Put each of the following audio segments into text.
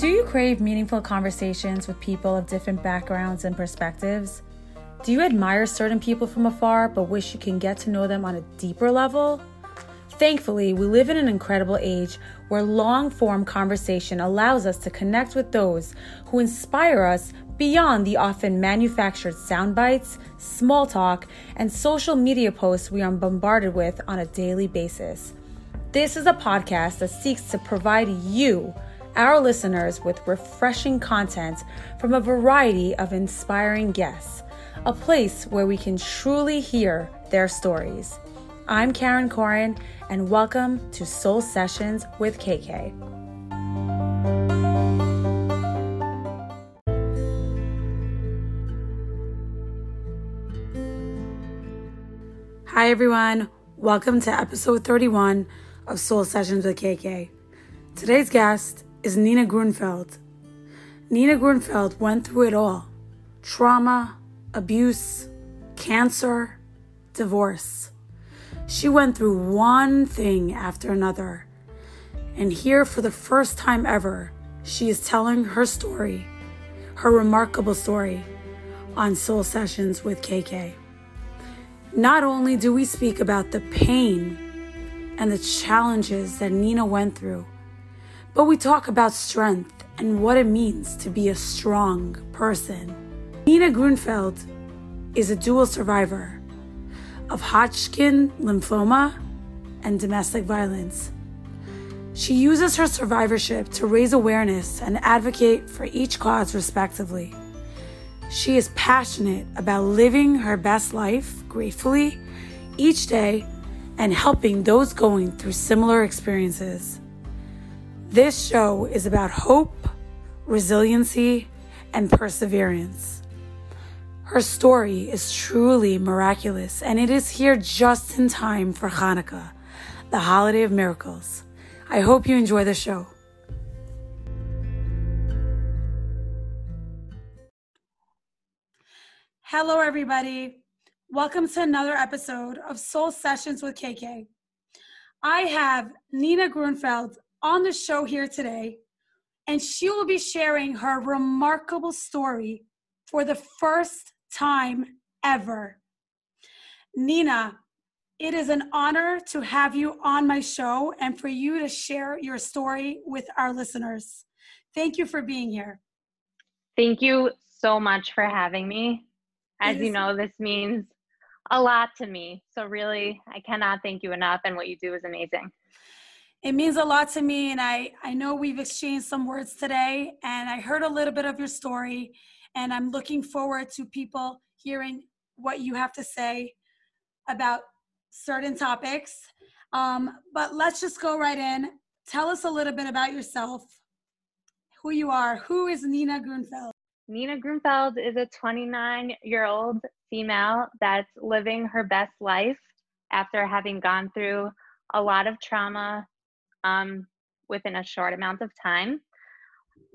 Do you crave meaningful conversations with people of different backgrounds and perspectives? Do you admire certain people from afar but wish you can get to know them on a deeper level? Thankfully, we live in an incredible age where long form conversation allows us to connect with those who inspire us beyond the often manufactured sound bites, small talk, and social media posts we are bombarded with on a daily basis. This is a podcast that seeks to provide you our listeners with refreshing content from a variety of inspiring guests, a place where we can truly hear their stories. I'm Karen Corin, and welcome to Soul Sessions with KK. Hi, everyone. Welcome to episode 31 of Soul Sessions with KK. Today's guest is Nina Gruenfeld. Nina Gruenfeld went through it all trauma, abuse, cancer, divorce. She went through one thing after another. And here, for the first time ever, she is telling her story, her remarkable story, on Soul Sessions with KK. Not only do we speak about the pain and the challenges that Nina went through, but we talk about strength and what it means to be a strong person. Nina Gruenfeld is a dual survivor of Hodgkin lymphoma and domestic violence. She uses her survivorship to raise awareness and advocate for each cause respectively. She is passionate about living her best life gratefully each day and helping those going through similar experiences. This show is about hope, resiliency, and perseverance. Her story is truly miraculous, and it is here just in time for Hanukkah, the holiday of miracles. I hope you enjoy the show. Hello, everybody. Welcome to another episode of Soul Sessions with KK. I have Nina Gruenfeld on the show here today, and she will be sharing her remarkable story for the first time ever. Nina, it is an honor to have you on my show and for you to share your story with our listeners. Thank you for being here. Thank you so much for having me. As you know, this means a lot to me. So, really, I cannot thank you enough, and what you do is amazing it means a lot to me and I, I know we've exchanged some words today and i heard a little bit of your story and i'm looking forward to people hearing what you have to say about certain topics. Um, but let's just go right in. Tell us a little bit about yourself who you are. Who is nina gruenfeld? Nina gruenfeld is a 29 year old female that's living her best life after having gone through a lot of trauma um, within a short amount of time.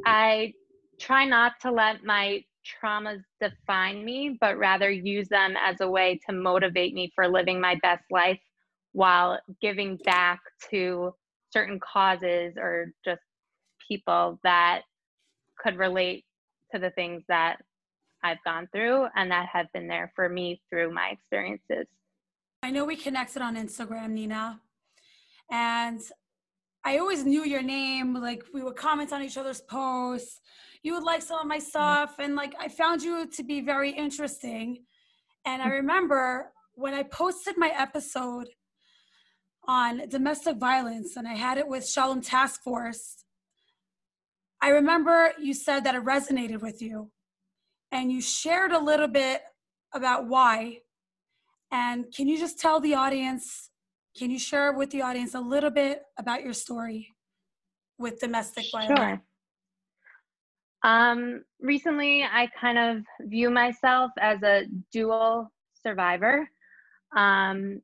I try not to let my traumas define me, but rather use them as a way to motivate me for living my best life while giving back to certain causes or just people that could relate to the things that I've gone through and that have been there for me through my experiences. I know we connected on Instagram, Nina, and I always knew your name. Like we would comment on each other's posts. You would like some of my mm-hmm. stuff, and like I found you to be very interesting. And I mm-hmm. remember when I posted my episode on domestic violence, and I had it with Shalom Task Force. I remember you said that it resonated with you, and you shared a little bit about why. And can you just tell the audience can you share with the audience a little bit about your story with domestic violence? Sure. Um, recently, I kind of view myself as a dual survivor. Um,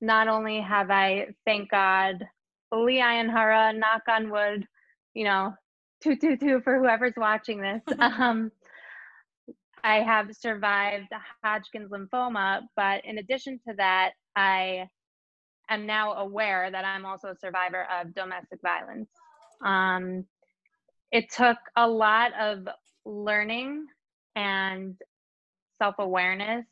not only have I, thank God, Li Hara, knock on wood, you know, two, two, two for whoever's watching this. um, I have survived Hodgkin's lymphoma, but in addition to that, I am now aware that I'm also a survivor of domestic violence. Um, it took a lot of learning and self awareness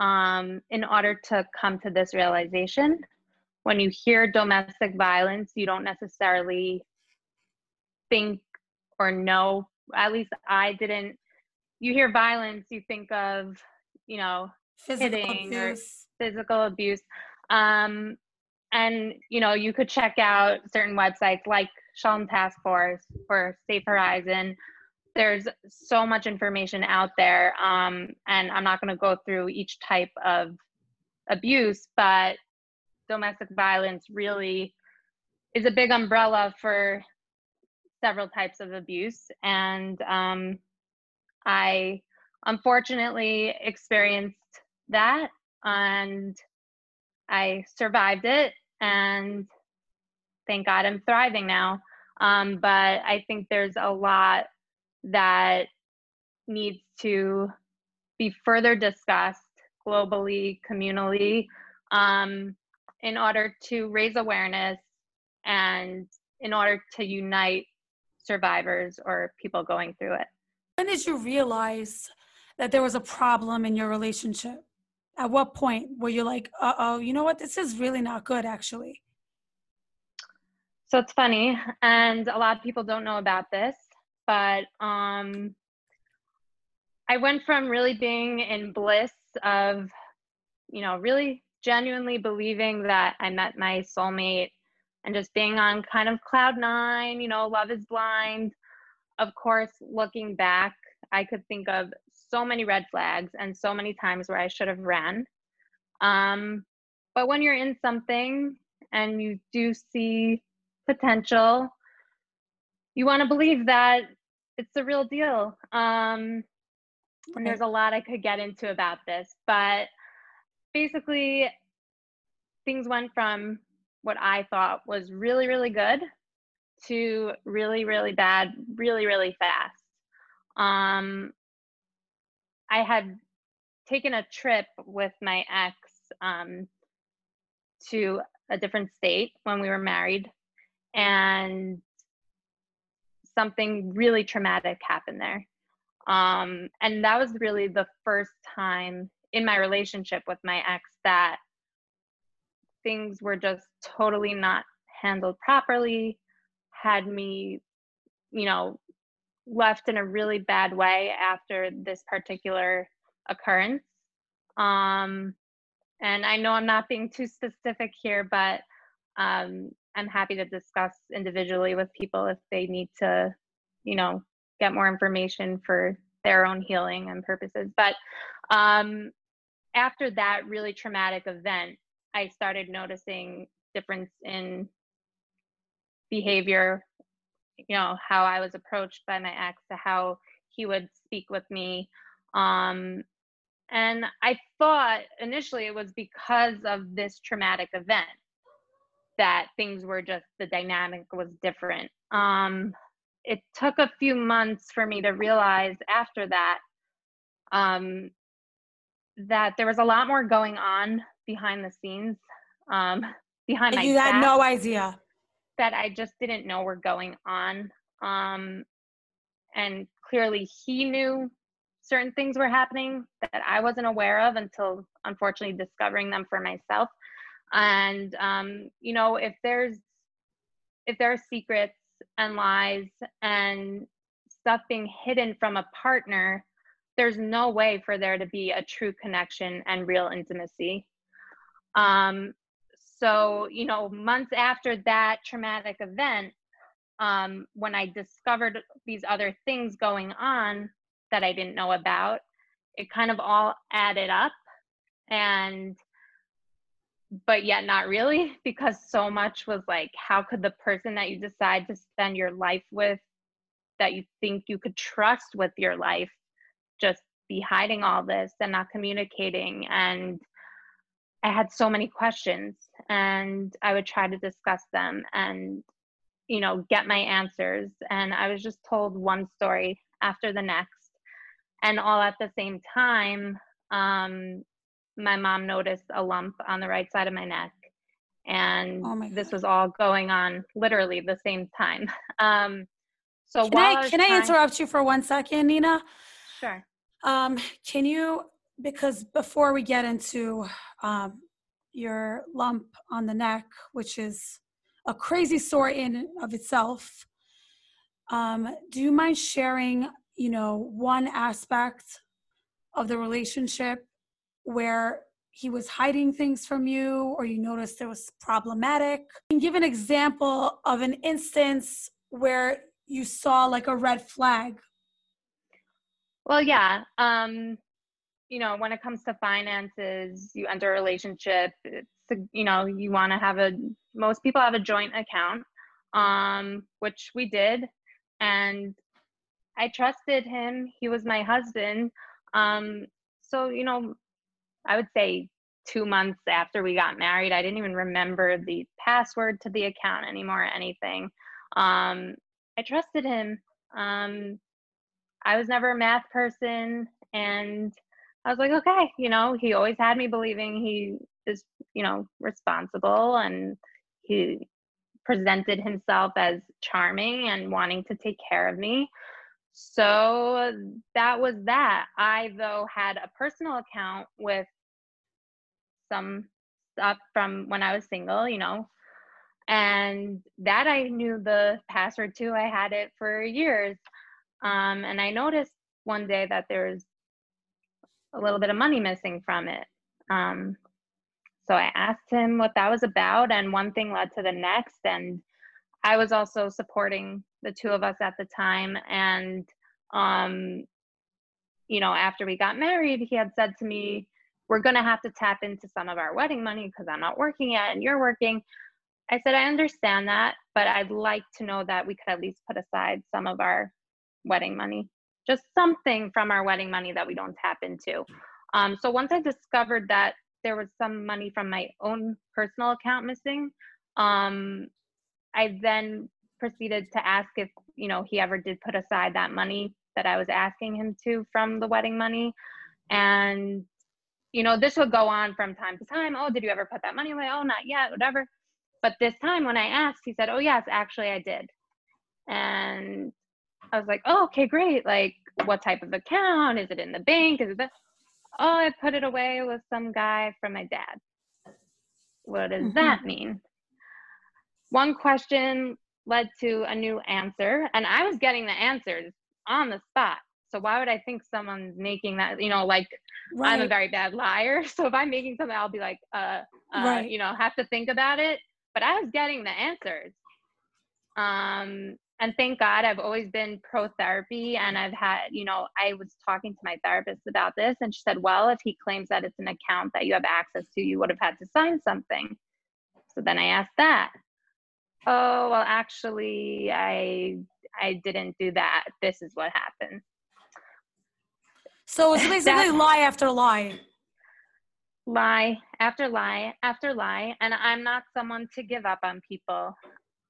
um, in order to come to this realization. When you hear domestic violence, you don't necessarily think or know, at least I didn't. You hear violence, you think of, you know, physical hitting abuse. or physical abuse. Um, and, you know, you could check out certain websites like Shalom Task Force or Safe Horizon. There's so much information out there um, and i'm not going to go through each type of abuse but domestic violence really is a big umbrella for several types of abuse. And um, i unfortunately experienced that and i survived it and thank god i'm thriving now um, but i think there's a lot that needs to be further discussed globally, communally, um, in order to raise awareness and in order to unite survivors or people going through it. When did you realize that there was a problem in your relationship? At what point were you like, uh oh, you know what? This is really not good, actually? So it's funny, and a lot of people don't know about this but um, I went from really being in bliss of, you know, really genuinely believing that I met my soulmate and just being on kind of cloud nine, you know, love is blind. Of course, looking back, I could think of so many red flags and so many times where I should have ran. Um, but when you're in something and you do see potential, you want to believe that it's the real deal. Um, and there's a lot I could get into about this, but basically, things went from what I thought was really, really good to really, really bad, really, really fast. Um, I had taken a trip with my ex um, to a different state when we were married, and something really traumatic happened there. Um, and that was really the first time in my relationship with my ex that things were just totally not handled properly, had me, you know, left in a really bad way after this particular occurrence. Um, and I know I'm not being too specific here, but um, I'm happy to discuss individually with people if they need to, you know, get more information for their own healing and purposes. But um, after that really traumatic event, I started noticing difference in behavior, you know, how I was approached by my ex to how he would speak with me. Um, and I thought initially it was because of this traumatic event that things were just the dynamic was different. Um, it took a few months for me to realize after that um, that there was a lot more going on behind the scenes, um, behind my. You had no idea that I just didn't know were going on, um, and clearly he knew certain things were happening that I wasn't aware of until unfortunately discovering them for myself. And um, you know if there's if there are secrets and lies and stuff being hidden from a partner there's no way for there to be a true connection and real intimacy. Um, so you know months after that traumatic event um, when i discovered these other things going on that i didn't know about it kind of all added up and but yet not really because so much was like how could the person that you decide to spend your life with that you think you could trust with your life just be hiding all this and not communicating and i had so many questions and i would try to discuss them and you know get my answers. And i was just told one story after the next. And all at the same time um, my mom noticed a lump on the right side of my neck. And oh my this was all going on literally the same time. Um, So Can while I, was can I interrupt you for one second, Nina? Sure. Um, can you, because before we get into um, your lump on the neck, which is a crazy story in of itself, um, do you mind sharing, you know, one aspect of the relationship where he was hiding things from you or you noticed it was problematic? Can you give an example of an instance where you saw like a red flag Well, yeah. Um, you know, when it comes to finances, you enter a relationship. It's you know, you want to have a. Most people have a joint account, um, which we did, and I trusted him. He was my husband. Um, so you know, I would say two months after we got married, I didn't even remember the password to the account anymore or anything. Um, I trusted him. Um, I was never a math person and I was like, okay, you know, he always had me believing he is, you know, responsible and he presented himself as charming and wanting to take care of me. So that was that. I, though, had a personal account with some stuff from when I was single, you know, and that I knew the password to. I had it for years. Um, and I noticed one day that there's a little bit of money missing from it. Um, so I asked him what that was about, and one thing led to the next. And I was also supporting the two of us at the time. And, um, you know, after we got married, he had said to me, We're going to have to tap into some of our wedding money because I'm not working yet and you're working. I said, I understand that, but I'd like to know that we could at least put aside some of our wedding money, just something from our wedding money that we don't tap into. Um, so once I discovered that there was some money from my own personal account missing, um, I then proceeded to ask if you know he ever did put aside that money that I was asking him to from the wedding money, and you know this would go on from time to time. Oh, did you ever put that money away? Oh, not yet. Whatever. But this time when I asked, he said, "Oh yes, actually I did," and I was like, oh, okay, great. Like, what type of account? Is it in the bank? Is it this? Oh, I put it away with some guy from my dad. What does Mhm. that mean? One question led to a new answer, and I was getting the answers on the spot. So why would I think someone's making that? You know, like I'm a very bad liar. So if I'm making something, I'll be like, uh, uh Right. you know, have to think about it. But I was getting the answers. Um, and thank God I've always been pro therapy and I've had, you know, I was talking to my therapist about this and she said, well, if he claims that it's an account that you have access to, you would have had to sign something. So then I asked that. Oh, well, actually, I I didn't do that. This is what happened. so it's basically lie after lie lie after lie after lie and i'm not someone to give up on people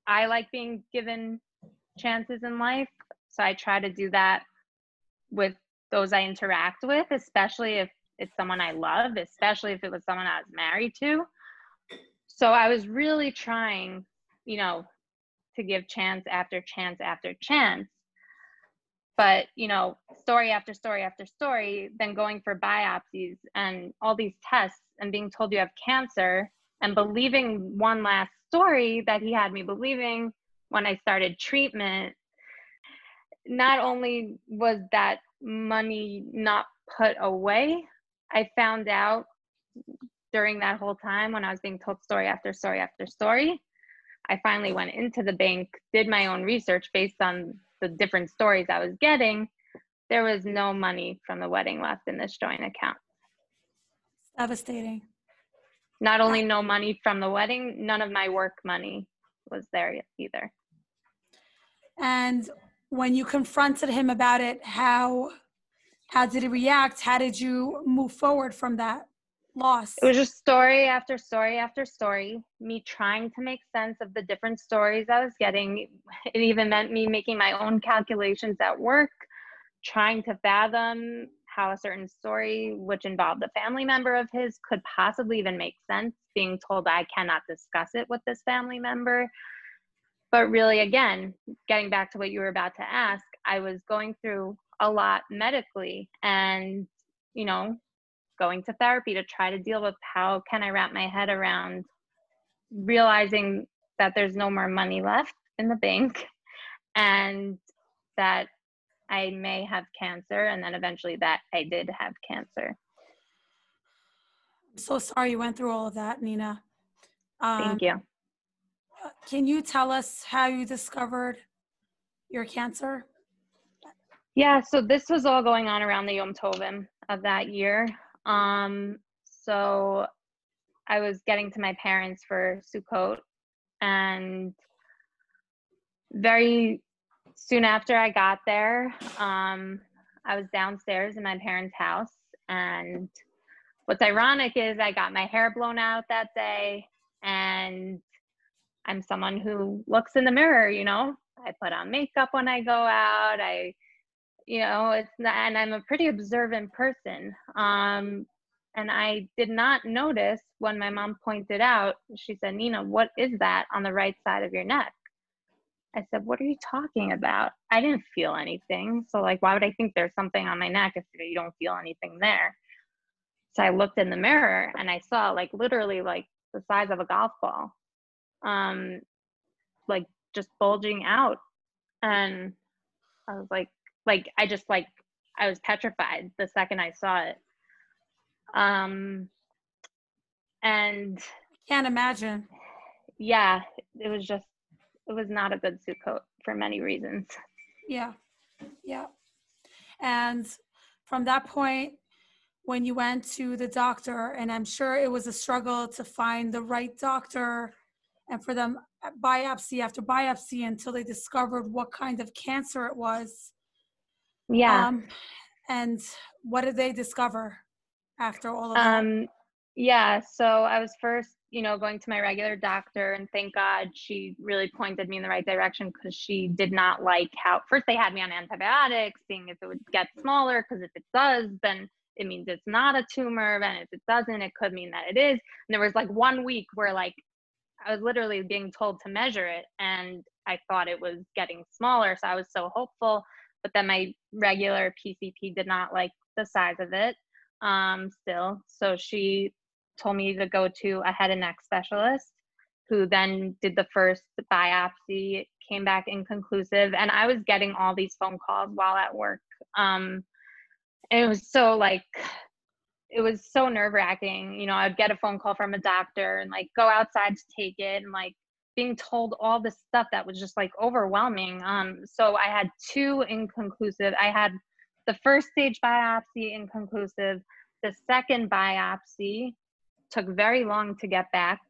i like being given chances in life. So i try to do that with those i interact with especially if it's someone i love especially if it was someone i was married to. So i was really trying you know to give chance after chance after chance. But you know story after story after story then going for biopsies and all these tests and being told you have cancer and believing one last story that he had me believing when i started treatment not only was that money not put away i found out during that whole time when i was being told story after story after story i finally went into the bank did my own research based on the different stories I was getting, there was no money from the wedding left in this joint account. devastating Not only no money from the wedding, none of my work money was there either. And when you confronted him about it how how did he react how did you move forward from that loss It was just story after story after story, me trying to make sense of the different stories I was getting. It even meant me making my own calculations at work, trying to fathom how a certain story, which involved a family member of his, could possibly even make sense, being told I cannot discuss it with this family member. But really, again, getting back to what you were about to ask, I was going through a lot medically and, you know, going to therapy to try to deal with how can I wrap my head around realizing that there's no more money left in the bank and that I may have cancer, and then eventually that I did have cancer. I'm so sorry you went through all of that, Nina. Um, Thank you. Can you tell us how you discovered your cancer? Yeah, so this was all going on around the Yom Tovim of that year. Um, so I was getting to my parents for Sukkot, and very soon after I got there, um, I was downstairs in my parents' house. And what's ironic is I got my hair blown out that day, and I'm someone who looks in the mirror, you know. I put on makeup when I go out. I, you know, it's not, and I'm a pretty observant person. Um, and I did not notice when my mom pointed out, she said, Nina, what is that on the right side of your neck? I said, What are you talking about? I didn't feel anything. So, like, why would I think there's something on my neck if you don't feel anything there? So I looked in the mirror and I saw, like, literally, like, the size of a golf ball, um, like, just bulging out. And I was like, like, I just, like, I was petrified the second I saw it. Um, and can't imagine. Yeah, it was just it was not a good Sukkot for many reasons. Yeah, yeah. And from that point, when you went to the doctor, and I'm sure it was a struggle to find the right doctor and for them biopsy after biopsy until they discovered what kind of cancer it was. Yeah. Um, and what did they discover after all of that? Um, yeah, so I was first you know, going to my regular doctor, and thank God she really pointed me in the right direction because she did not like how first they had me on antibiotics, seeing if it would get smaller. Because if it does, then it means it's not a tumor, and if it doesn't, it could mean that it is. And there was like one week where like I was literally being told to measure it, and I thought it was getting smaller, so I was so hopeful. But then my regular PCP did not like the size of it um still so she told me to go to a head and neck specialist who then did the first biopsy came back inconclusive and i was getting all these phone calls while at work um it was so like it was so nerve wracking you know i'd get a phone call from a doctor and like go outside to take it and like being told all this stuff that was just like overwhelming um so i had two inconclusive i had the first stage biopsy inconclusive the second biopsy took very long to get back,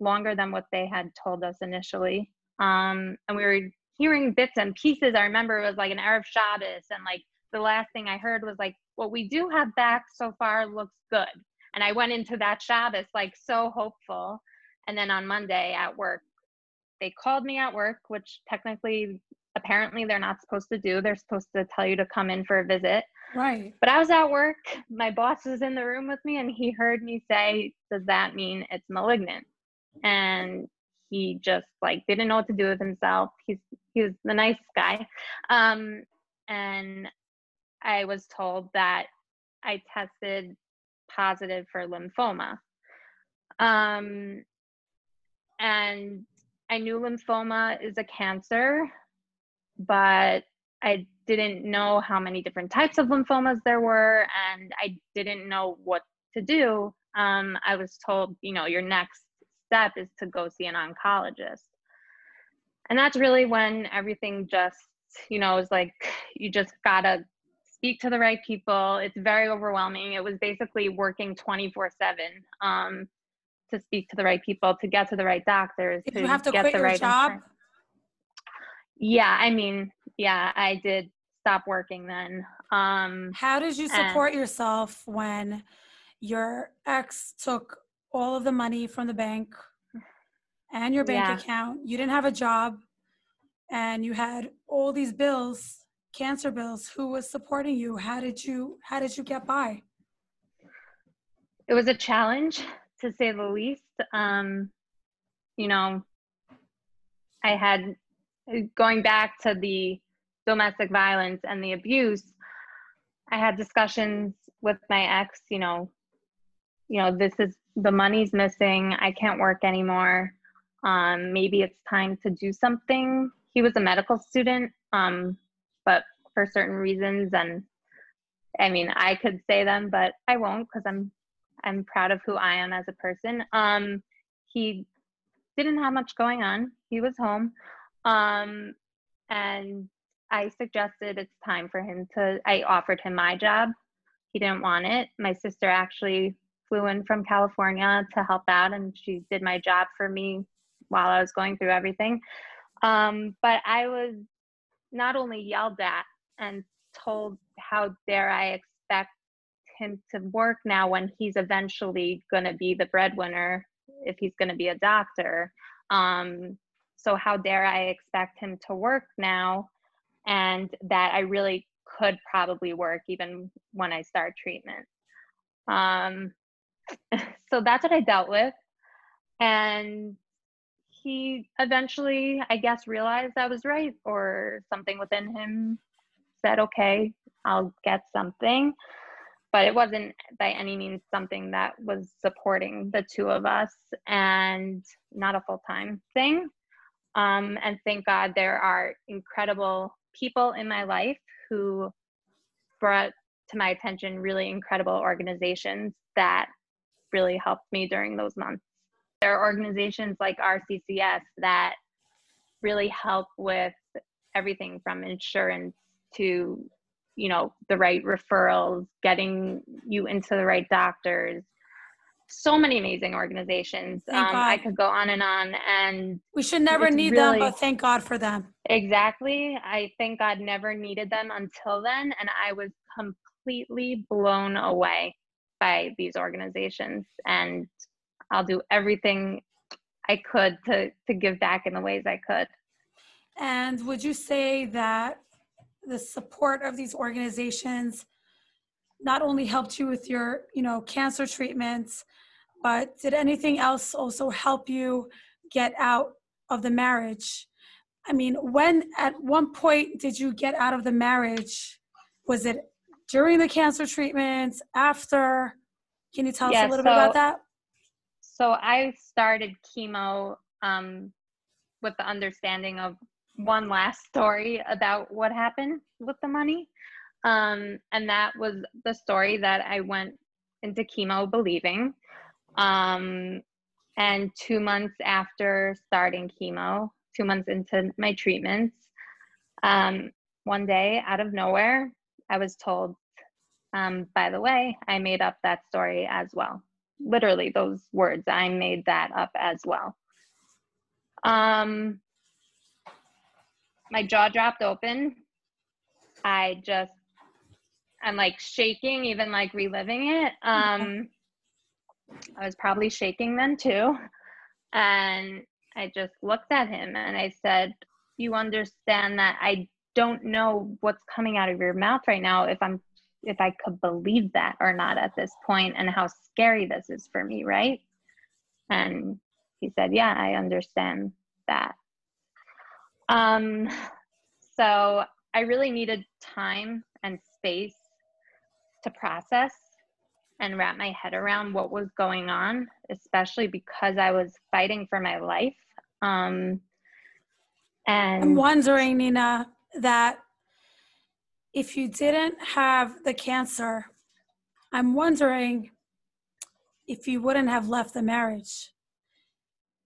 longer than what they had told us initially. Um, and we were hearing bits and pieces. I remember it was like an Erev Shabbos, and like the last thing I heard was like, "What we do have back so far looks good." And I went into that Shabbos like so hopeful. And then on Monday at work, they called me at work, which technically, apparently, they're not supposed to do. They're supposed to tell you to come in for a visit. Right. But I was at work. My boss was in the room with me and he heard me say, Does that mean it's malignant? And he just like didn't know what to do with himself. He's he was the nice guy. Um, and I was told that I tested positive for lymphoma. Um, and I knew lymphoma is a cancer, but I didn't know how many different types of lymphomas there were, and I didn't know what to do. Um, I was told, you know, your next step is to go see an oncologist. And that's really when everything just, you know, is like you just gotta speak to the right people. It's very overwhelming. It was basically working 24 7 um, to speak to the right people, to get to the right doctors, Did to you have to get quit the your right job? Insurance. Yeah, I mean, yeah, I did stop working then. Um, How did you support and, yourself when your ex took all of the money from the bank and your bank yeah. account? You didn't have a job and you had all these bills, cancer bills. Who was supporting you? How did you how did you get by? It was a challenge to say the least. Um, you know, I had going back to the domestic violence and the abuse, I had discussions with my ex, you know, you know, this is the money's missing. I can't work anymore. Um, maybe it's time to do something. He was a medical student, um, but for certain reasons, and I mean, I could say them, but I won't because I'm I'm proud of who I am as a person. Um, he didn't have much going on. He was home, um, and I suggested it's time for him to. I offered him my job. He didn't want it. My sister actually flew in from California to help out, and she did my job for me while I was going through everything. Um, but I was not only yelled at and told, How dare I expect him to work now when he's eventually going to be the breadwinner if he's going to be a doctor? Um, so, how dare I expect him to work now? And that I really could probably work even when I start treatment. Um, so that's what I dealt with. And he eventually, I guess, realized I was right, or something within him said, okay, I'll get something. But it wasn't by any means something that was supporting the two of us and not a full time thing. Um, and thank God there are incredible people in my life who brought to my attention really incredible organizations that really helped me during those months. There are organizations like RCCS that really help with everything from insurance to you know the right referrals getting you into the right doctors. So many amazing organizations. Um, i could go on and on and we should never need really, them but thank god for them. Exactly. I thank god never needed them until then and i was completely blown away by these organizations and I'll do everything I could to to give back in the ways I could. And would you say that the support of these organizations not only helped you with your, you know, cancer treatments, but did anything else also help you get out of the marriage? I mean, when at one point did you get out of the marriage? Was it during the cancer treatments, after? Can you tell yeah, us a little so, bit about that? So I started chemo um, with the understanding of one last story about what happened with the money. Um, and that was the story that I went into chemo believing. Um, and two months after starting chemo, two months into my treatments, um, one day out of nowhere, I was told, um, by the way, I made up that story as well. Literally, those words, I made that up as well. Um, my jaw dropped open. I just, I'm like shaking, even like reliving it. Um, I was probably shaking then too. And I just looked at him and I said, You understand that I don't know what's coming out of your mouth right now if I'm if I could believe that or not at this point and how scary this is for me, right? And he said, Yeah, I understand that. Um, so I really needed time and space to process and wrap my head around what was going on, especially because I was fighting for my life. Um, and I'm wondering, Nina, that if you didn't have the cancer, I'm wondering if you wouldn't have left the marriage.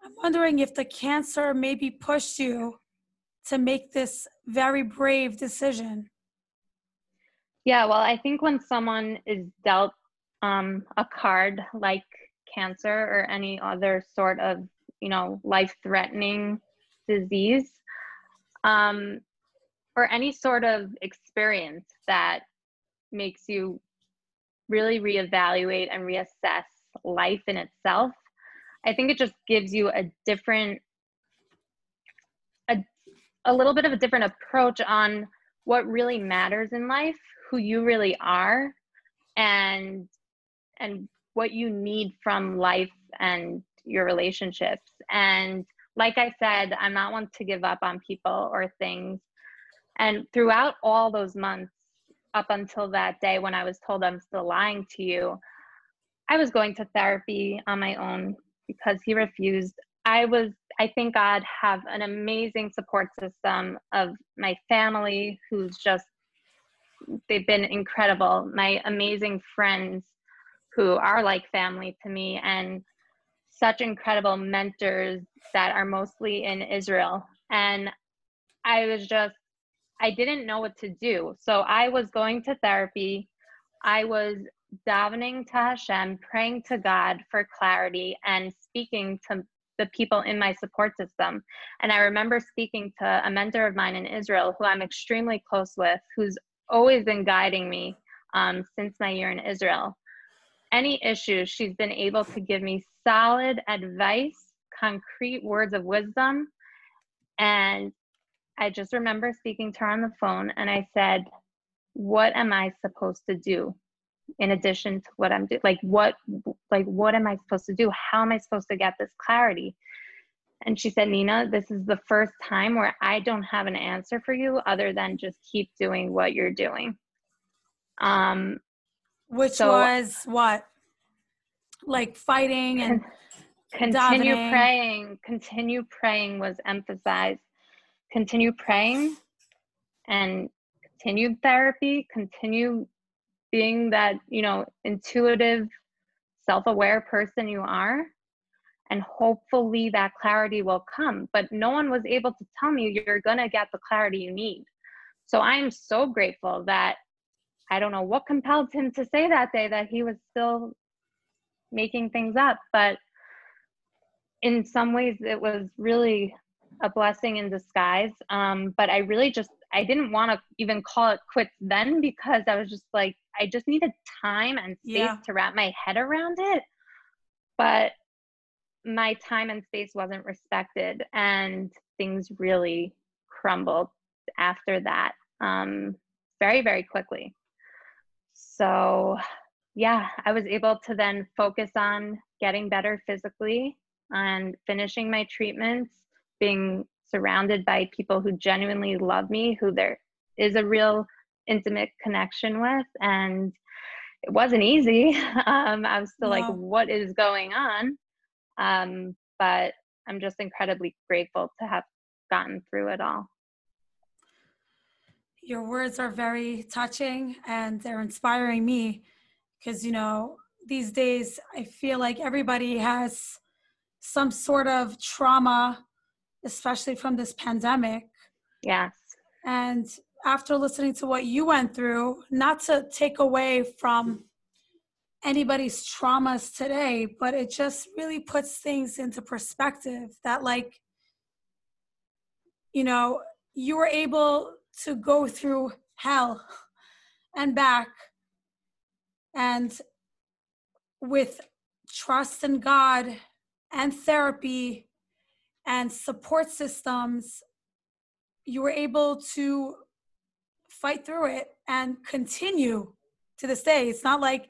I'm wondering if the cancer maybe pushed you to make this very brave decision. Yeah, well, I think when someone is dealt um, a card like cancer or any other sort of, you know, life-threatening disease, um, or any sort of experience that makes you really reevaluate and reassess life in itself i think it just gives you a different a, a little bit of a different approach on what really matters in life who you really are and and what you need from life and your relationships and like I said, I'm not one to give up on people or things. And throughout all those months, up until that day when I was told I'm still lying to you, I was going to therapy on my own because he refused. I was, I thank God, have an amazing support system of my family who's just, they've been incredible. My amazing friends who are like family to me, and such incredible mentors that are mostly in Israel. And I was just, I didn't know what to do. So I was going to therapy. I was davening to Hashem, praying to God for clarity and speaking to the people in my support system. And I remember speaking to a mentor of mine in Israel who I'm extremely close with, who's always been guiding me um, since my year in Israel. Any issues, she's been able to give me solid advice, concrete words of wisdom. And I just remember speaking to her on the phone and I said, What am I supposed to do? in addition to what i'm doing like what like what am i supposed to do how am i supposed to get this clarity and she said nina this is the first time where i don't have an answer for you other than just keep doing what you're doing um which so, was what like fighting and continue davening. praying continue praying was emphasized continue praying and continued therapy continue being that you know intuitive self-aware person you are. And hopefully that clarity will come. But no one was able to tell me you're going to get the clarity you need. So i am so grateful that i don't know what compelled him to say that day that he was still making things up. But in some ways it was really a blessing in disguise um, but i really just I didn't want to even call it quits then because I was just like, I just needed time and space yeah. to wrap my head around it. But my time and space wasn't respected, and things really crumbled after that um, very, very quickly. So, yeah, I was able to then focus on getting better physically and finishing my treatments, being surrounded by people who genuinely love me, who there is a real intimate connection with. And it wasn't easy. Um, I was still no. like, what is going on? Um, but I'm just incredibly grateful to have gotten through it all. Your words are very touching and they're inspiring me because, you know, these days I feel like everybody has some sort of trauma especially from this pandemic. Yes. And after listening to what you went through, not to take away from anybody's traumas today, but it just really puts things into perspective that, like, you know, you were able to go through hell and back. And with trust in God and therapy and support systems, you were able to fight through it and continue to this day. It's not like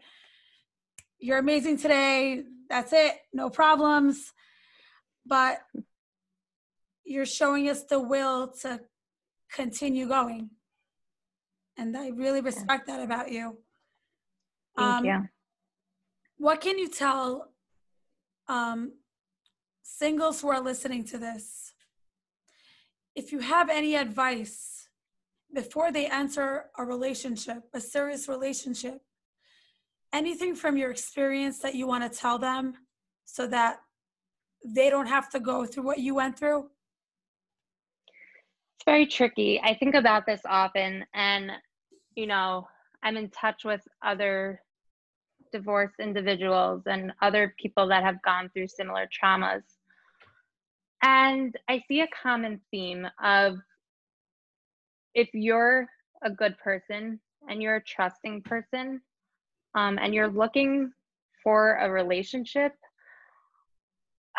you're amazing today, that's it, no problems. But you're showing us the will to continue going. And I really respect that about you. Thank um, you. What can you tell um, singles who are listening to this, if you have any advice before they enter a relationship, a serious relationship, anything from your experience that you want to tell them so that they don't have to go through what you went through? It's very tricky. I think about this often, and you know, I'm in touch with other divorced individuals and other people that have gone through similar traumas. And I see a common theme of if you're a good person and you're a trusting person um, and you're looking for a relationship,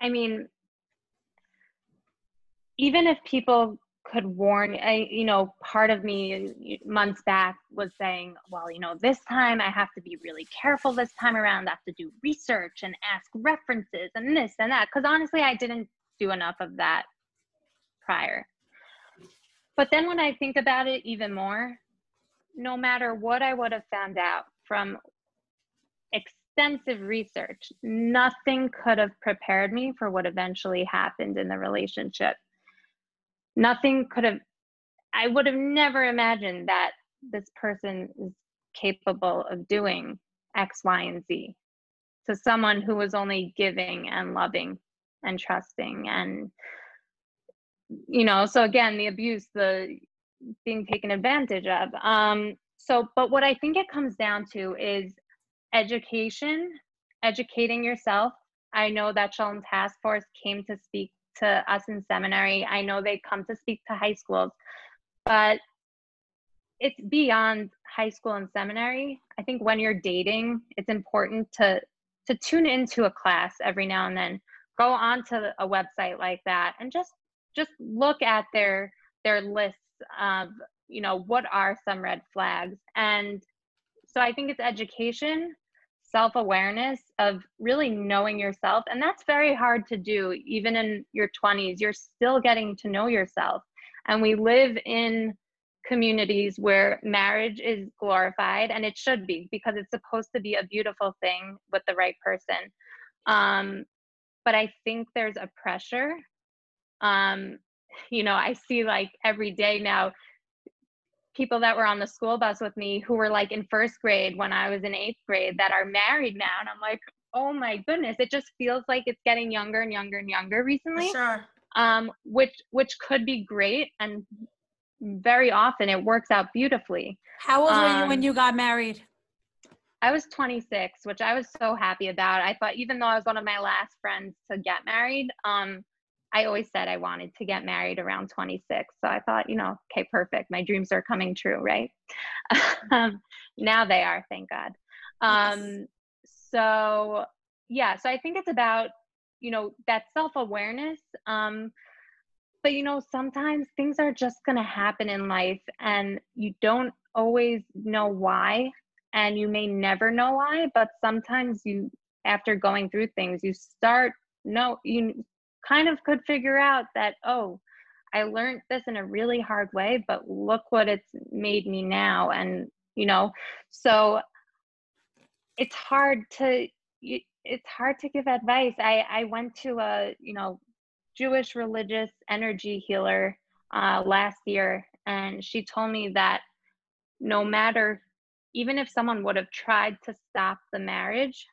I mean, even if people could warn I, you know part of me months back was saying well you know this time i have to be really careful this time around. I have to do research and ask references and this and that. Because honestly i didn't do enough of that prior. But then when i think about it even more no matter what i would have found out from extensive research nothing could have prepared me for what eventually happened in the relationship nothing could have i would have never imagined that this person is capable of doing x y and z. To someone who was only giving and loving and trusting and you know so again the abuse the being taken advantage of. Um so but what i think it comes down to is education educating yourself. I know that shalom task force came to speak to us in seminary. I know they come to speak to high schools, but it's beyond high school and seminary. I think when you're dating, it's important to to tune into a class every now and then. Go onto a website like that and just just look at their their lists of you know what are some red flags and so i think it's education self awareness of really knowing yourself. And that's very hard to do, even in your 20s. You're still getting to know yourself. And we live in communities where marriage is glorified, and it should be because it's supposed to be a beautiful thing with the right person. Um, but I think there's a pressure. Um, you know, I see like every day now people that were on the school bus with me who were like in first grade when I was in eighth grade that are married now. And I'm like, oh my goodness, it just feels like it's getting younger and younger and younger recently. Sure. Um, which which could be great and very often it works out beautifully. How old um, were you when um, you got married? I was 26, which I was so happy about. I thought even though I was one of my last friends to get married, um, I always said I wanted to get married around 26. So I thought, you know, okay, perfect. My dreams are coming true, right? um, now they are, thank God. Um, yes. So, yeah, so I think it's about, you know, that self awareness. Um, but, you know, sometimes things are just going to happen in life and you don't always know why. And you may never know why, but sometimes you, after going through things, you start no you kind of could figure out that, oh, I learned this in a really hard way, but look what it's made me now. And, you know, so it's hard to, it's hard to give advice. I, I went to a, you know, Jewish religious energy healer uh, last year, and she told me that no matter, even if someone would have tried to stop the marriage,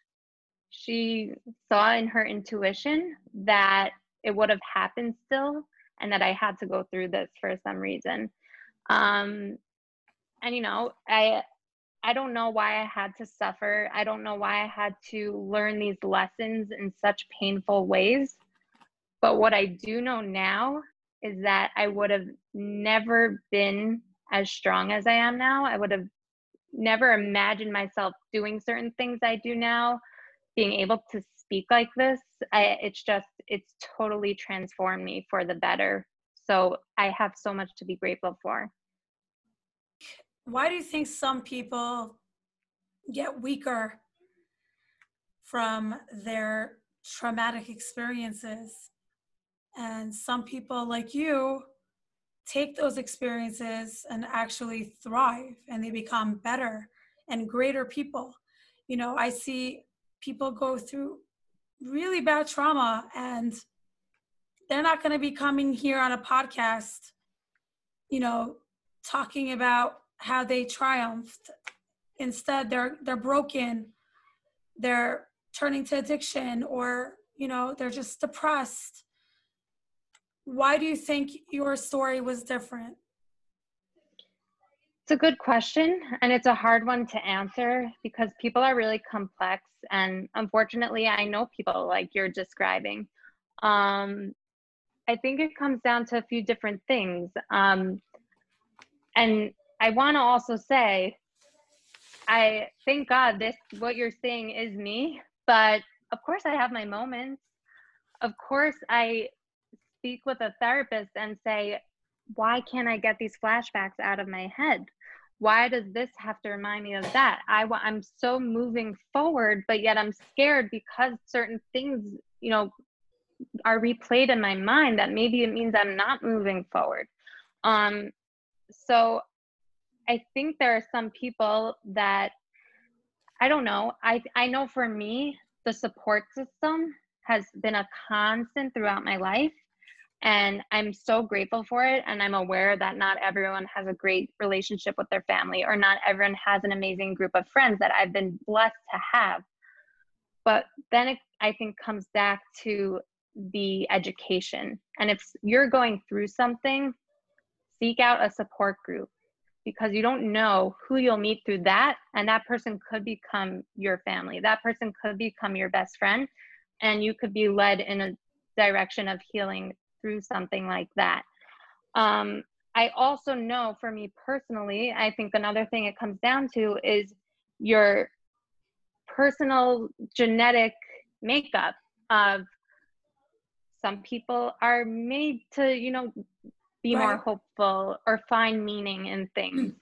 she saw in her intuition that it would have happened still and that I had to go through this for some reason. Um, and you know, I I don't know why I had to suffer. I don't know why I had to learn these lessons in such painful ways. But what I do know now is that I would have never been as strong as I am now. I would have never imagined myself doing certain things I do now, being able to speak like this. I, it's just, it's totally transformed me for the better. So I have so much to be grateful for. Why do you think some people get weaker from their traumatic experiences? And some people, like you, take those experiences and actually thrive and they become better and greater people. You know, I see people go through really bad trauma and they're not going to be coming here on a podcast you know talking about how they triumphed. Instead they're they're broken they're turning to addiction or you know they're just depressed. Why do you think your story was different it's a good question, and it's a hard one to answer because people are really complex. And unfortunately, I know people like you're describing. Um, I think it comes down to a few different things. Um, and I want to also say, I thank God this what you're saying is me, but of course I have my moments. Of course I speak with a therapist and say, why can't I get these flashbacks out of my head? Why does this have to remind me of that? I, I'm so moving forward, but yet I'm scared because certain things, you know, are replayed in my mind that maybe it means I'm not moving forward. Um, so I think there are some people that I don't know. I I know for me, the support system has been a constant throughout my life. And I'm so grateful for it. And I'm aware that not everyone has a great relationship with their family, or not everyone has an amazing group of friends that I've been blessed to have. But then it, I think, comes back to the education. And if you're going through something, seek out a support group because you don't know who you'll meet through that. And that person could become your family, that person could become your best friend. And you could be led in a direction of healing through something like that. Um, I also know for me personally, I think another thing it comes down to is your personal genetic makeup of some people are made to you know be right. more hopeful or find meaning in things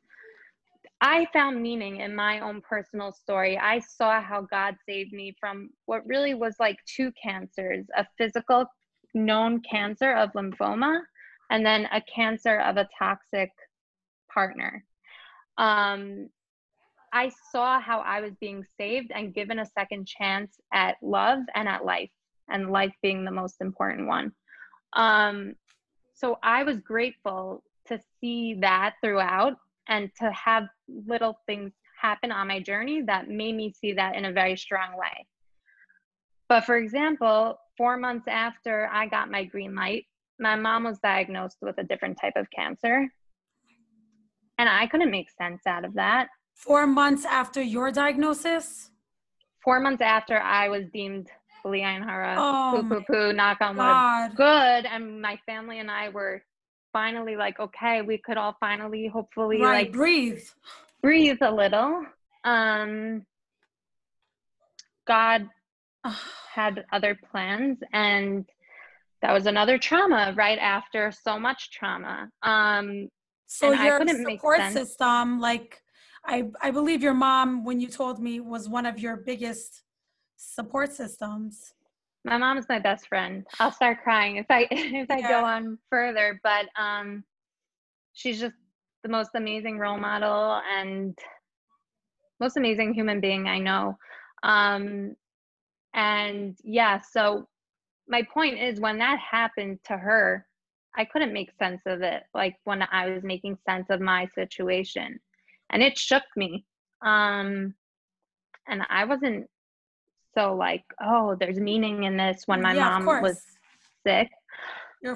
i found meaning in my own personal story i saw how god saved me from what really was like two cancers a physical known cancer of lymphoma and then a cancer of a toxic partner um, i saw how i was being saved and given a second chance at love and at life and life being the most important one. Um, so I was grateful to see that throughout and to have little things happen on my journey that made me see that in a very strong way. But for example, four months after I got my green light, my mom was diagnosed with a different type of cancer. And I couldn't make sense out of that. Four months after your diagnosis? Four months after I was deemed bli ayin hara, oh poo poo poo, knock on wood. Good. And my family and I were finally like, okay, we could all finally, hopefully, right, like breathe, breathe a little. Um, God had other plans, and that was another trauma right after so much trauma. Um, so your support system, like I, I believe your mom, when you told me, was one of your biggest support systems? My mom is my best friend. I'll start crying if I if I yeah. go on further, but um she's just the most amazing role model and most amazing human being I know. Um and yeah, so my point is when that happened to her, I couldn't make sense of it like when I was making sense of my situation. And it shook me. Um and I wasn't so like oh there's meaning in this when my yeah, mom was sick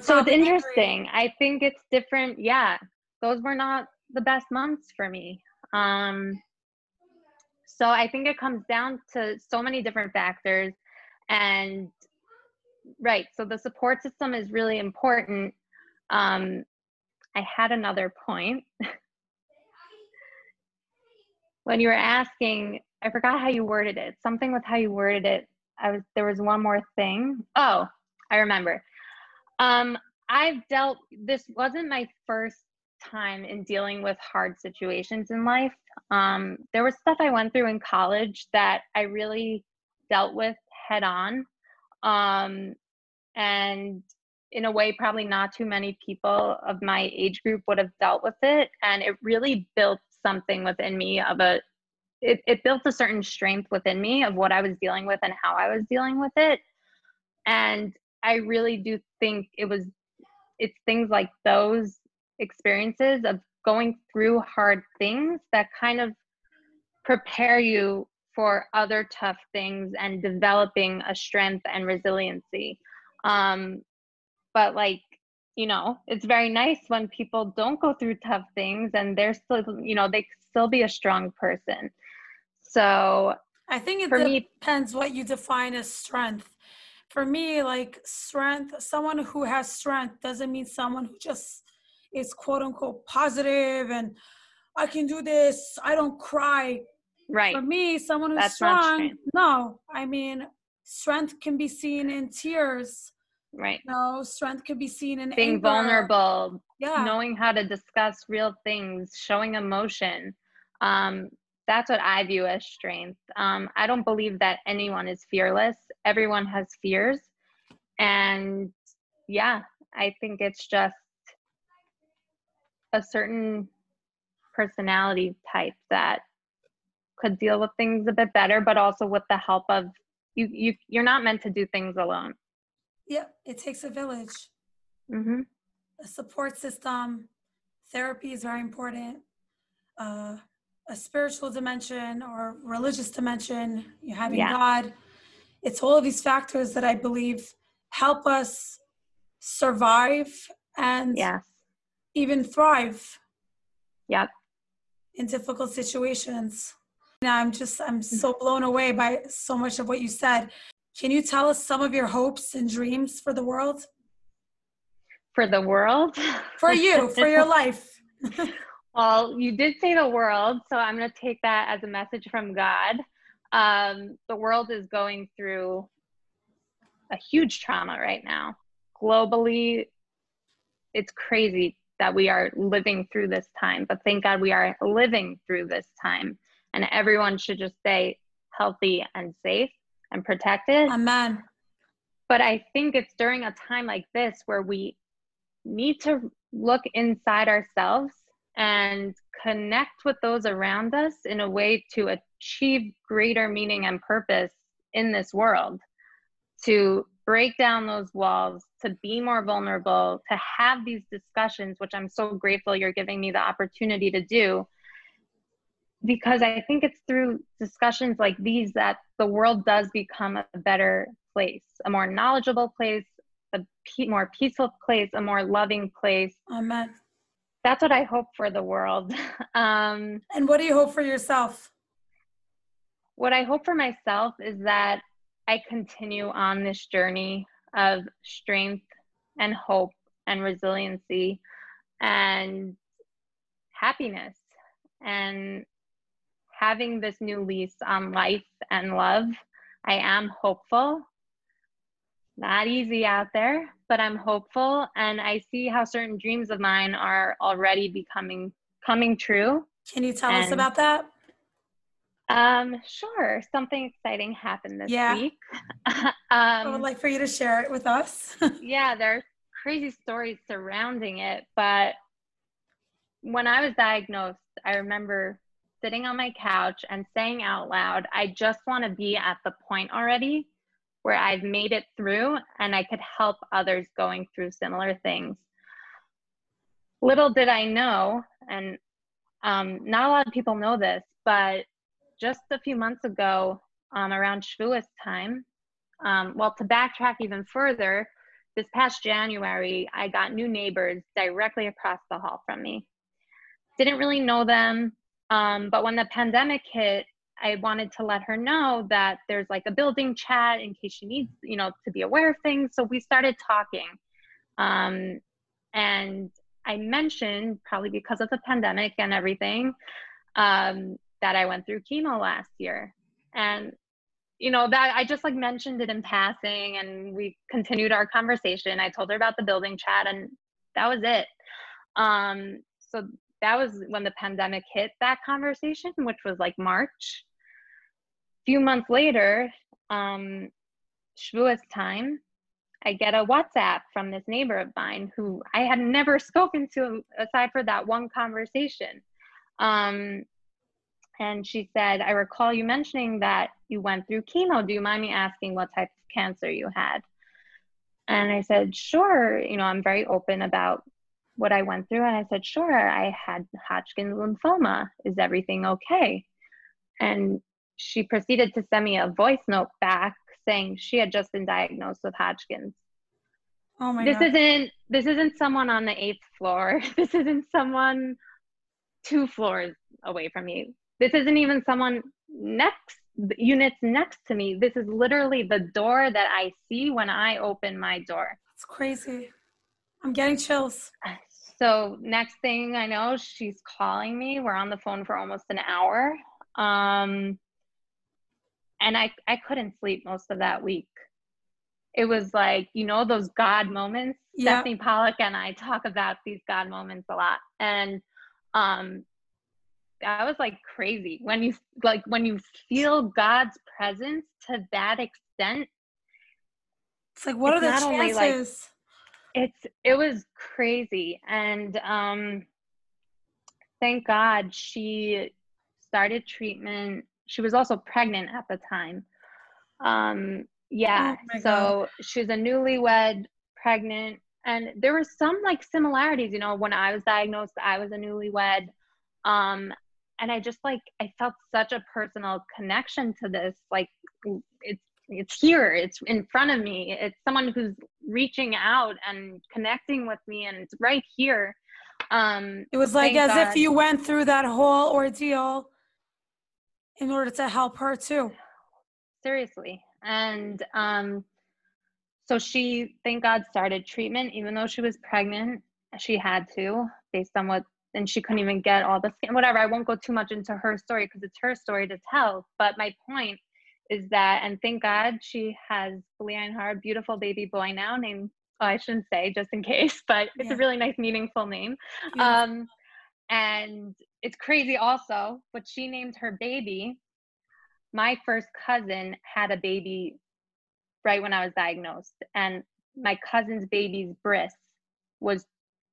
so it's interesting angry. i think it's different yeah those were not the best months for me um so i think it comes down to so many different factors and right so the support system is really important um i had another point when you were asking I forgot how you worded it. Something with how you worded it. I was there was one more thing. Oh, I remember. Um, I've dealt. This wasn't my first time in dealing with hard situations in life. Um, there was stuff I went through in college that I really dealt with head on, um, and in a way, probably not too many people of my age group would have dealt with it, and it really built something within me of a it, it built a certain strength within me of what I was dealing with and how I was dealing with it. And I really do think it was, it's things like those experiences of going through hard things that kind of prepare you for other tough things and developing a strength and resiliency. Um, but like, you know, it's very nice when people don't go through tough things and they're still, you know, they still be a strong person. So I think it depends me, what you define as strength. For me, like strength, someone who has strength doesn't mean someone who just is quote unquote positive and I can do this, I don't cry. Right. For me, someone who's That's strong, no, I mean, strength can be seen in tears. right no strength could be seen in being anger. vulnerable yeah knowing how to discuss real things showing emotion um, that's what i view as strength um, i don't believe that anyone is fearless everyone has fears and yeah i think it's just a certain personality type that could deal with things a bit better but also with the help of you you you're not meant to do things alone yeah it takes a village mm-hmm. a support system therapy is very important uh, a spiritual dimension or religious dimension you having yeah. god it's all of these factors that i believe help us survive and yes. Even thrive yeah. in difficult situations. Now i'm just i'm so blown away by so much of what you said. Can you tell us some of your hopes and dreams for the world? For the world? For you for your life. Well you did say the world so i'm going to take that as a message from god. Um, the world is going through a huge trauma right now. Globally it's crazy that we are living through this time but thank god we are living through this time. And everyone should just stay healthy and safe and protected. Amen. But i think it's during a time like this where we need to look inside ourselves and connect with those around us in a way to achieve greater meaning and purpose in this world to break down those walls, to be more vulnerable, to have these discussions, which I'm so grateful you're giving me the opportunity to do. Because I think it's through discussions like these that the world does become a better place, a more knowledgeable place, a more peaceful place, a more loving place. Amen. That's what I hope for the world. Um, and what do you hope for yourself? What I hope for myself is that I continue on this journey of strength and hope and resiliency and happiness and having this new lease on life and love. I am hopeful. Not easy out there, but I'm hopeful and I see how certain dreams of mine are already becoming coming true. Can you tell and us about that? Um, sure. Something exciting happened this yeah. week. um, I would like for you to share it with us. yeah, there's crazy stories surrounding it, but when I was diagnosed, I remember sitting on my couch and saying out loud, I just want to be at the point already where I've made it through and I could help others going through similar things. Little did I know, and um, not a lot of people know this, but just a few months ago, um, around Shavuos time, um, well, to backtrack even further, this past January, I got new neighbors directly across the hall from me. Didn't really know them, um, but when the pandemic hit, I wanted to let her know that there's like a building chat in case she needs, you know, to be aware of things. So we started talking. Um, and I mentioned, probably because of the pandemic and everything, um, that I went through chemo last year. And you know that I just like mentioned it in passing and we continued our conversation. I told her about the building chat and that was it. Um so that was when the pandemic hit that conversation, which was like March. A few months later, um Shavuos time, I get a WhatsApp from this neighbor of mine who I had never spoken to aside for that one conversation. Um, and she said, I recall you mentioning that you went through chemo. Do you mind me asking what type of cancer you had? And I said, Sure. You know, I'm very open about what I went through. And I said, Sure, I had Hodgkin's lymphoma. Is everything okay? And she proceeded to send me a voice note back saying she had just been diagnosed with Hodgkin's. Oh my this God. isn't this isn't someone on the eighth floor. This isn't someone two floors away from me this isn't even someone next units next to me. This is literally the door that I see when I open my door. It's crazy. I'm getting chills. So next thing I know, she's calling me. We're on the phone for almost an hour. Um, and I, I couldn't sleep most of that week. it was like you know those god moments Yeah. stephanie pollock and i talk about these god moments a lot and um that was like crazy. When you like when you feel god's presence to that extent It's like, what It's are the only, like, chances? it's it was crazy. And um thank god she started treatment. She was also pregnant at the time. Um yeah Oh so she was a newlywed pregnant. And there were some like similarities. You know when i was diagnosed i was a newlywed. Um and i just like i felt such a personal connection to this like it's it's here it's in front of me. It's someone who's reaching out and connecting with me and it's right here. Um It was like as if you went through that whole ordeal in order to help her too. seriously. And um so she thank god started treatment. Even though she was pregnant she had to based on what and she couldn't even get all the skin, whatever i won't go too much into her story because it's her story to tell but my point is that and thank god she has bli ayin hara, a beautiful baby boy now named oh, i shouldn't say just in case but it's Yeah. a really nice meaningful name um and it's crazy also but she named her baby my first cousin had a baby right when i was diagnosed and my cousin's baby's bris was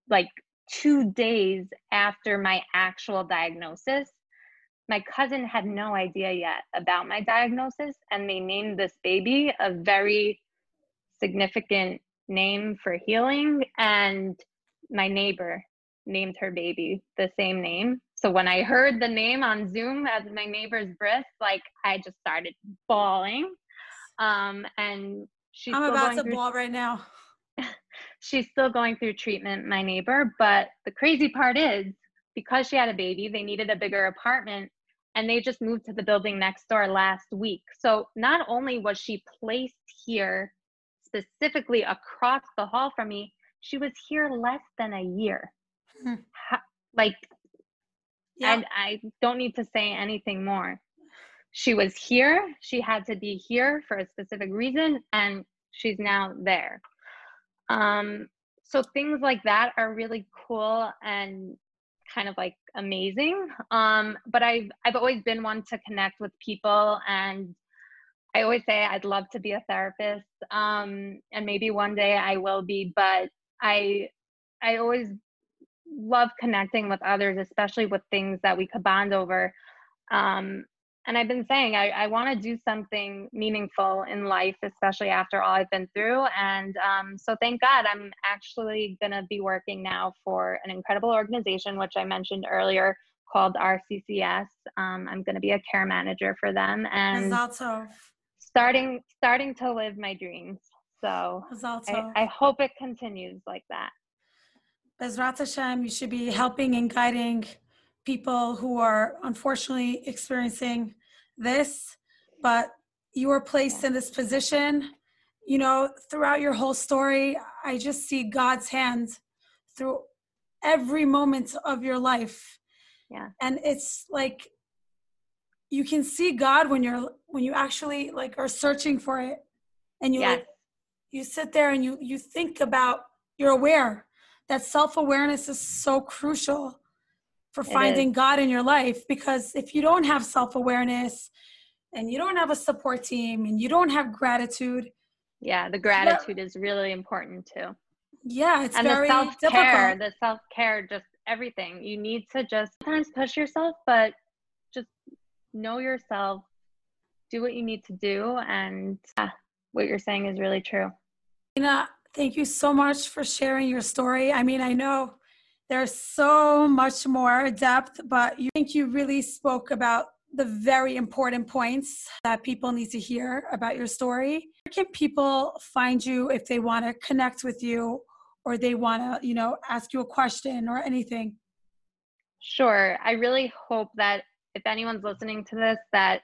like two days after my actual diagnosis my cousin had no idea yet about my diagnosis and they named this baby a very significant name for healing and my neighbor named her baby the same name so when i heard the name on zoom as my neighbor's bris like i just started bawling um and she's I'm about to through ball right now. she's still going through treatment, my neighbor. But the crazy part is because she had a baby, they needed a bigger apartment and they just moved to the building next door last week. So not only was she placed here specifically across the hall from me, she was here less than a year. Hmm. Like, Yeah. and I don't need to say anything more. She was here, she had to be here for a specific reason, and she's now there. Um, so things like that are really cool and kind of like amazing. Um, but I've I've always been one to connect with people and I always say I'd love to be a therapist. Um, and maybe one day I will be, but I I always love connecting with others, especially with things that we could bond over. Um, and I've been saying I, I want to do something meaningful in life, especially after all I've been through. And um, so, thank God, I'm actually going to be working now for an incredible organization, which I mentioned earlier, called RCCS. Um, I'm going to be a care manager for them and starting starting to live my dreams. So I. I hope it continues like that. Bezrat Hashem, you should be helping and guiding people who are unfortunately experiencing this, but you were placed in this position. You know, throughout your whole story, I just see God's hand through every moment of your life. Yeah. And it's like you can see God when you're when you actually like are searching for it and you like you sit there and you you think about you're aware that self-awareness is so crucial for finding God in your life because if you don't have self-awareness and you don't have a support team and you don't have gratitude, Yeah, the gratitude is really important too. yeah, it's and very the self care, difficult. the self care, just everything. You need to just sometimes push yourself, but just know yourself, do what you need to do, and yeah, what you're saying is really true. Nina, thank you so much for sharing your story. I mean, I know there's so much more depth, but you think you really spoke about the very important points that people need to hear about your story. Where can people find you if they want to connect with you or they want to, you know, ask you a question or anything? Sure. I really hope that if anyone's listening to this, that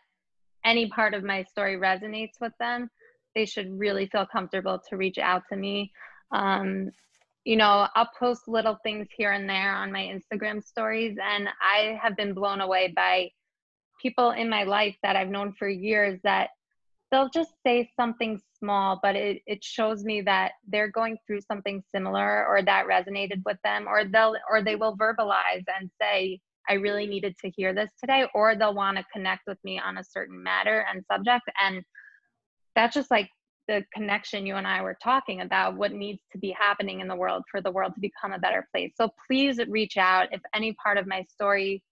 any part of my story resonates with them, they should really feel comfortable to reach out to me. Um, you know, I'll post little things here and there on my Instagram stories, and I have been blown away by people in my life that I've known for years that they'll just say something small, but it, it shows me that they're going through something similar or that resonated with them, or they'll or they will verbalize and say, I really needed to hear this today, or they'll want to connect with me on a certain matter and subject. And that's just like the connection you and I were talking about, what needs to be happening in the world for the world to become a better place. So please reach out if any part of my story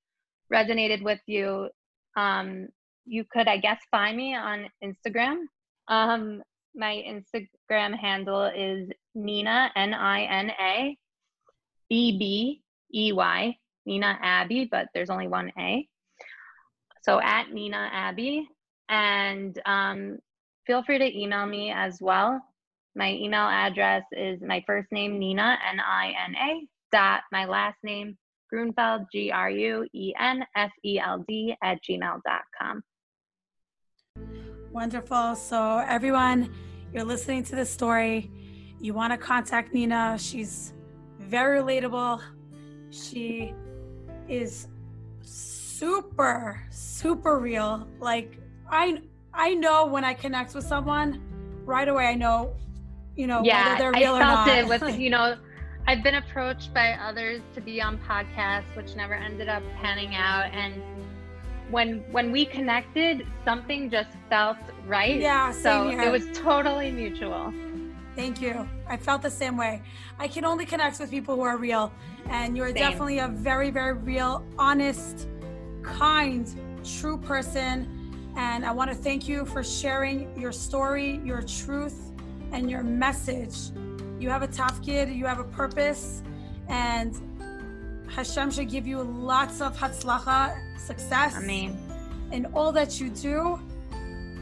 resonated with you. Um, you could, I guess, find me on Instagram. Um, my Instagram handle is Nina, N I N A B B E Y, Nina Abby, but there's only one A. So at Nina Abby. And um, feel free to email me as well. My email address is my first name, Nina, N I N A, dot my last name, Gruenfeld, G R U E N F E L D, at gmail.com. Wonderful. So, everyone, you're listening to this story. You want to contact Nina. She's very relatable. She is super, super real. Like, I I know when I connect with someone, right away I know, you know, yeah, whether they're real I or felt not. it with you know, I've been approached by others to be on podcasts, which never ended up panning out. And when when we connected, something just felt right. Yeah, so here. it was totally mutual. Thank you. I felt the same way. I can only connect with people who are real, and you're Same. definitely a very, very real, honest, kind, true person. And I want to thank you for sharing your story, your truth, and your message. You have a tafkid, you have a purpose, and Hashem should give you lots of hatzlacha, success, I mean, in all that you do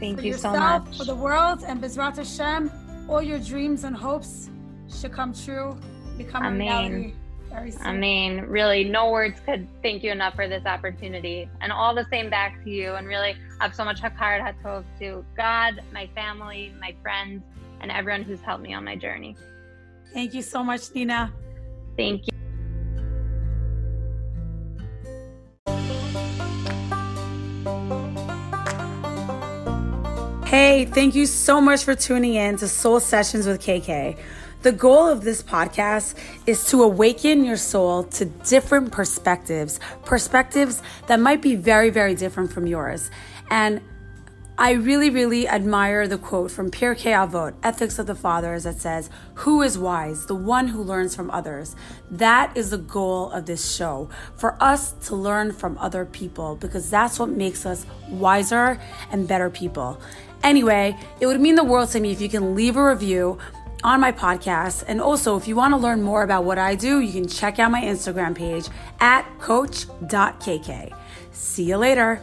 thank for you so much. for the world, and Bezrat Hashem, all your dreams and hopes should come true, become a reality. I mean, really, no words could thank you enough for this opportunity. And all the same back to you. And really, I have so much hakarat hatov to God, my family, my friends, and everyone who's helped me on my journey. Thank you so much, Nina. Thank you. Hey, thank you so much for tuning in to Soul Sessions with KK. The goal of this podcast is to awaken your soul to different perspectives, perspectives that might be very, very different from yours. And I really, really admire the quote from Pirkei Avot, Ethics of the Fathers, that says, Who is wise? The one who learns from others. That is the goal of this show, for us to learn from other people, because that's what makes us wiser and better people. Anyway, it would mean the world to me if you can leave a review on my podcast. And also, if you want to learn more about what I do, you can check out my Instagram page at coach.kk. See you later.